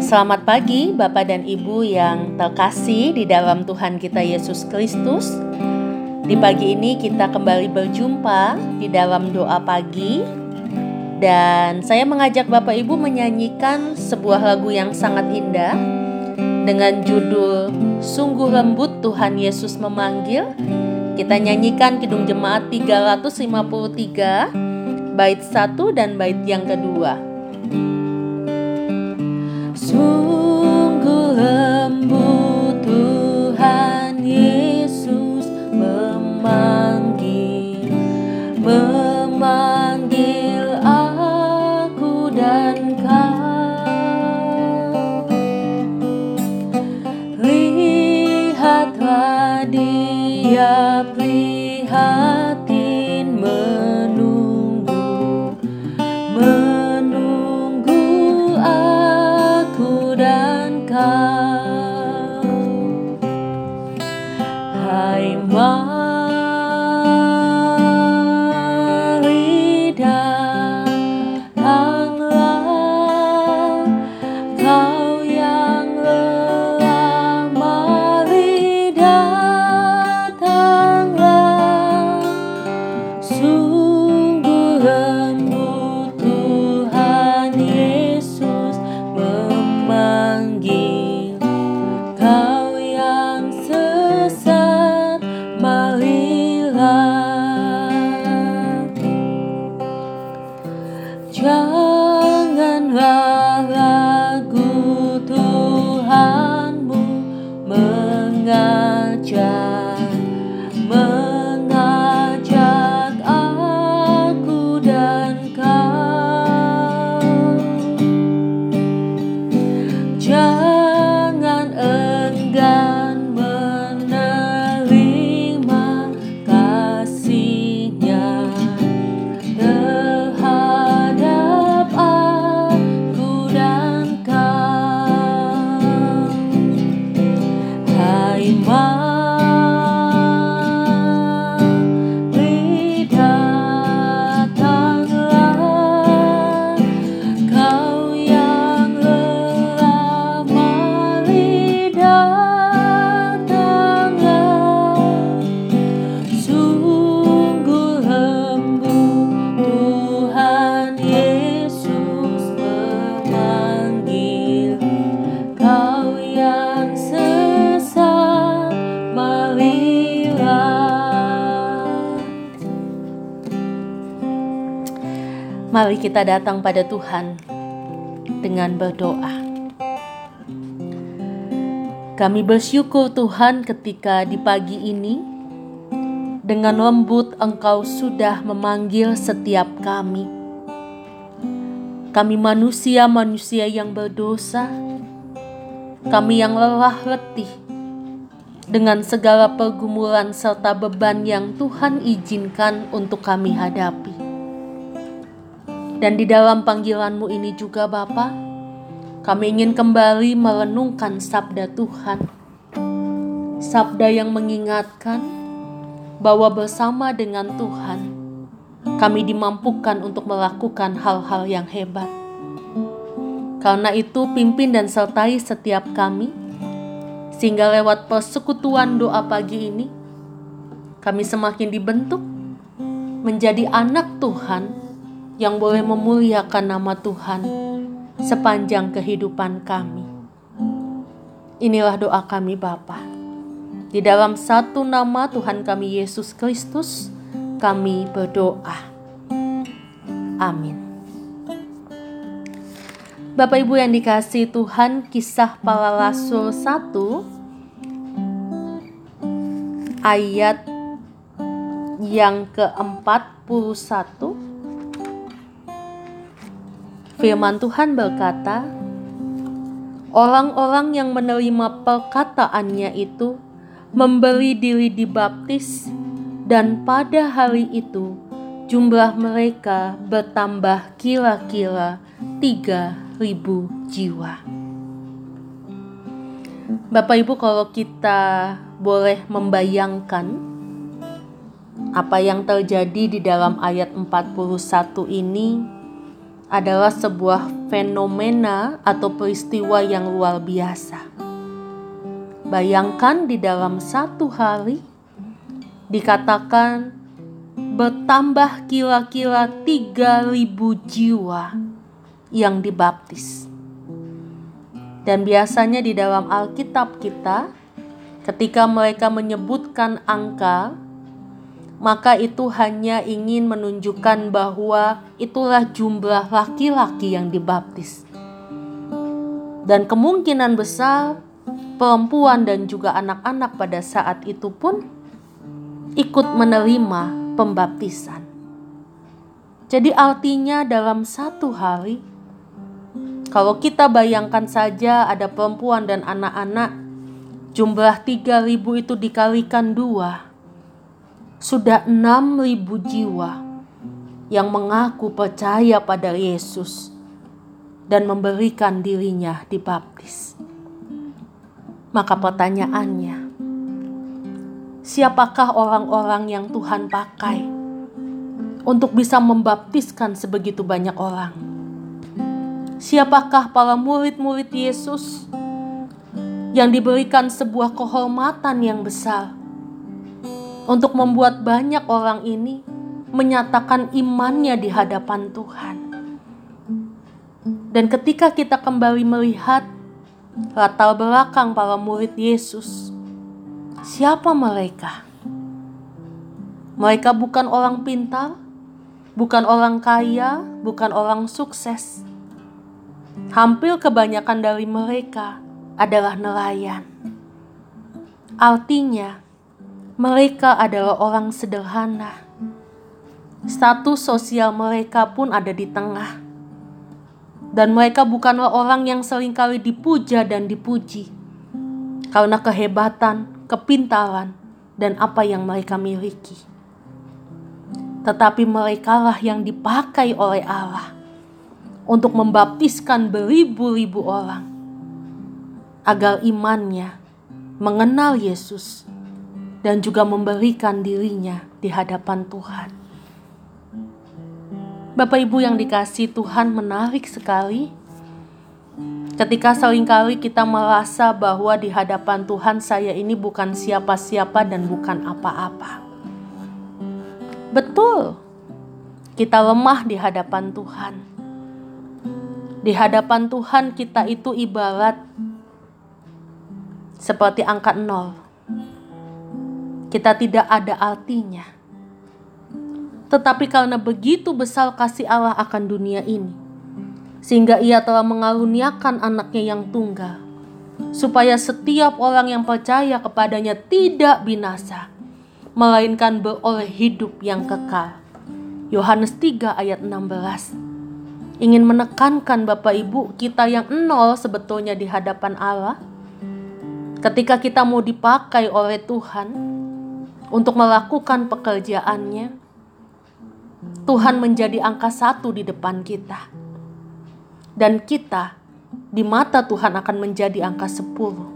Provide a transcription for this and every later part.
Selamat pagi Bapak dan Ibu yang terkasih di dalam Tuhan kita Yesus Kristus. Di pagi ini kita kembali berjumpa di dalam doa pagi dan saya mengajak Bapak Ibu menyanyikan sebuah lagu yang sangat indah dengan judul Sungguh Lembut Tuhan Yesus Memanggil. Kita nyanyikan Kidung Jemaat 353 bait 1 dan bait yang kedua. Sungguh kita datang pada Tuhan dengan berdoa. Kami bersyukur Tuhan ketika di pagi ini dengan lembut Engkau sudah memanggil setiap kami. Kami manusia-manusia yang berdosa, kami yang lelah letih dengan segala pergumulan serta beban yang Tuhan izinkan untuk kami hadapi. Dan di dalam panggilanmu ini juga Bapa, kami ingin kembali merenungkan sabda Tuhan. Sabda yang mengingatkan bahwa bersama dengan Tuhan, kami dimampukan untuk melakukan hal-hal yang hebat. Karena itu pimpin dan sertai setiap kami, sehingga lewat persekutuan doa pagi ini, kami semakin dibentuk menjadi anak Tuhan yang boleh memuliakan nama Tuhan sepanjang kehidupan kami. Inilah doa kami Bapa. Di dalam satu nama Tuhan kami Yesus Kristus, kami berdoa. Amin. Bapak Ibu yang dikasih Tuhan, kisah para rasul 1 ayat yang ke-41 Firman Tuhan berkata, Orang-orang yang menerima perkataannya itu memberi diri dibaptis dan pada hari itu jumlah mereka bertambah kira-kira 3000 jiwa. Bapak Ibu kalau kita boleh membayangkan apa yang terjadi di dalam ayat 41 ini adalah sebuah fenomena atau peristiwa yang luar biasa. Bayangkan di dalam satu hari dikatakan bertambah kira-kira 3000 jiwa yang dibaptis. Dan biasanya di dalam Alkitab kita ketika mereka menyebutkan angka maka itu hanya ingin menunjukkan bahwa itulah jumlah laki-laki yang dibaptis. Dan kemungkinan besar perempuan dan juga anak-anak pada saat itu pun ikut menerima pembaptisan. Jadi artinya dalam satu hari kalau kita bayangkan saja ada perempuan dan anak-anak jumlah 3000 itu dikalikan dua sudah 6.000 jiwa yang mengaku percaya pada Yesus dan memberikan dirinya dibaptis. Maka pertanyaannya, siapakah orang-orang yang Tuhan pakai untuk bisa membaptiskan sebegitu banyak orang? Siapakah para murid-murid Yesus yang diberikan sebuah kehormatan yang besar untuk membuat banyak orang ini menyatakan imannya di hadapan Tuhan. Dan ketika kita kembali melihat latar belakang para murid Yesus, siapa mereka? Mereka bukan orang pintar, bukan orang kaya, bukan orang sukses. Hampir kebanyakan dari mereka adalah nelayan. Artinya, mereka adalah orang sederhana. Status sosial mereka pun ada di tengah. Dan mereka bukanlah orang yang sering kali dipuja dan dipuji. Karena kehebatan, kepintaran, dan apa yang mereka miliki. Tetapi merekalah yang dipakai oleh Allah untuk membaptiskan beribu-ribu orang agar imannya mengenal Yesus dan juga memberikan dirinya di hadapan Tuhan. Bapak Ibu yang dikasih Tuhan menarik sekali ketika sering kali kita merasa bahwa di hadapan Tuhan saya ini bukan siapa-siapa dan bukan apa-apa. Betul, kita lemah di hadapan Tuhan. Di hadapan Tuhan kita itu ibarat seperti angka nol kita tidak ada artinya. Tetapi karena begitu besar kasih Allah akan dunia ini, sehingga ia telah mengaruniakan anaknya yang tunggal, supaya setiap orang yang percaya kepadanya tidak binasa, melainkan beroleh hidup yang kekal. Yohanes 3 ayat 16 ingin menekankan Bapak Ibu kita yang nol sebetulnya di hadapan Allah ketika kita mau dipakai oleh Tuhan untuk melakukan pekerjaannya, Tuhan menjadi angka satu di depan kita. Dan kita di mata Tuhan akan menjadi angka sepuluh.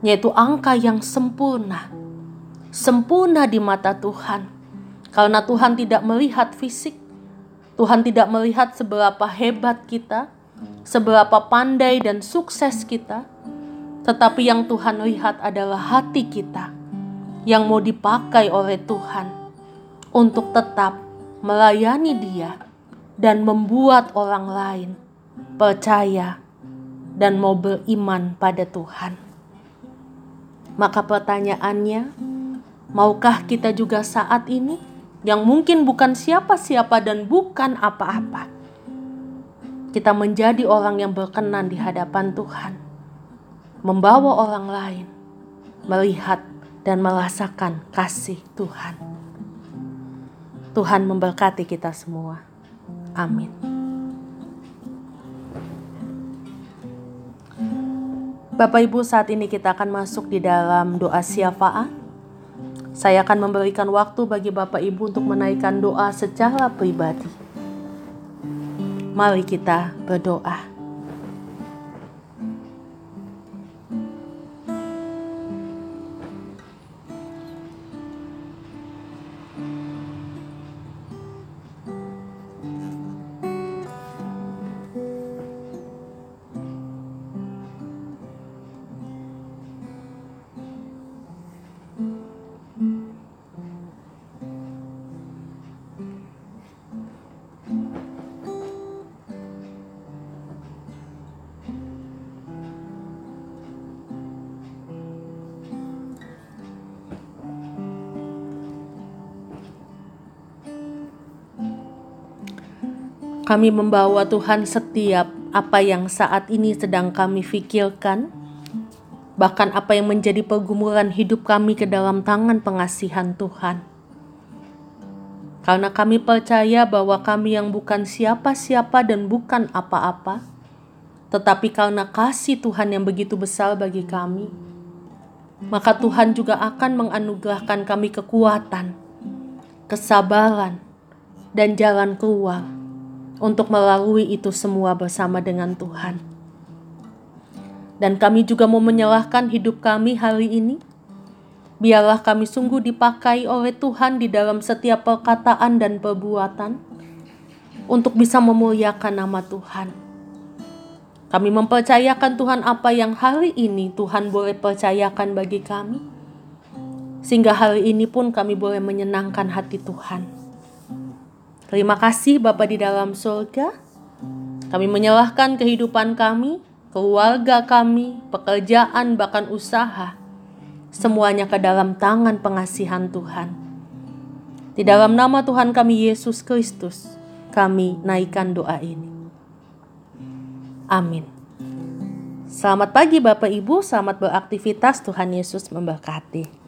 Yaitu angka yang sempurna. Sempurna di mata Tuhan. Karena Tuhan tidak melihat fisik. Tuhan tidak melihat seberapa hebat kita. Seberapa pandai dan sukses kita. Tetapi yang Tuhan lihat adalah hati kita yang mau dipakai oleh Tuhan untuk tetap melayani Dia dan membuat orang lain percaya dan mau beriman pada Tuhan. Maka pertanyaannya, maukah kita juga saat ini yang mungkin bukan siapa-siapa dan bukan apa-apa? Kita menjadi orang yang berkenan di hadapan Tuhan, membawa orang lain melihat dan merasakan kasih Tuhan. Tuhan memberkati kita semua. Amin. Bapak Ibu, saat ini kita akan masuk di dalam doa syafaat. Saya akan memberikan waktu bagi Bapak Ibu untuk menaikkan doa secara pribadi. Mari kita berdoa. Kami membawa Tuhan setiap apa yang saat ini sedang kami pikirkan, bahkan apa yang menjadi pergumulan hidup kami ke dalam tangan pengasihan Tuhan. Karena kami percaya bahwa kami yang bukan siapa-siapa dan bukan apa-apa, tetapi karena kasih Tuhan yang begitu besar bagi kami, maka Tuhan juga akan menganugerahkan kami kekuatan, kesabaran, dan jalan keluar untuk melalui itu semua bersama dengan Tuhan. Dan kami juga mau menyerahkan hidup kami hari ini Biarlah kami sungguh dipakai oleh Tuhan di dalam setiap perkataan dan perbuatan untuk bisa memuliakan nama Tuhan. Kami mempercayakan Tuhan apa yang hari ini Tuhan boleh percayakan bagi kami. Sehingga hari ini pun kami boleh menyenangkan hati Tuhan. Terima kasih Bapa di dalam surga. Kami menyerahkan kehidupan kami, keluarga kami, pekerjaan bahkan usaha semuanya ke dalam tangan pengasihan Tuhan. Di dalam nama Tuhan kami Yesus Kristus, kami naikkan doa ini. Amin. Selamat pagi Bapak Ibu, selamat beraktivitas, Tuhan Yesus memberkati.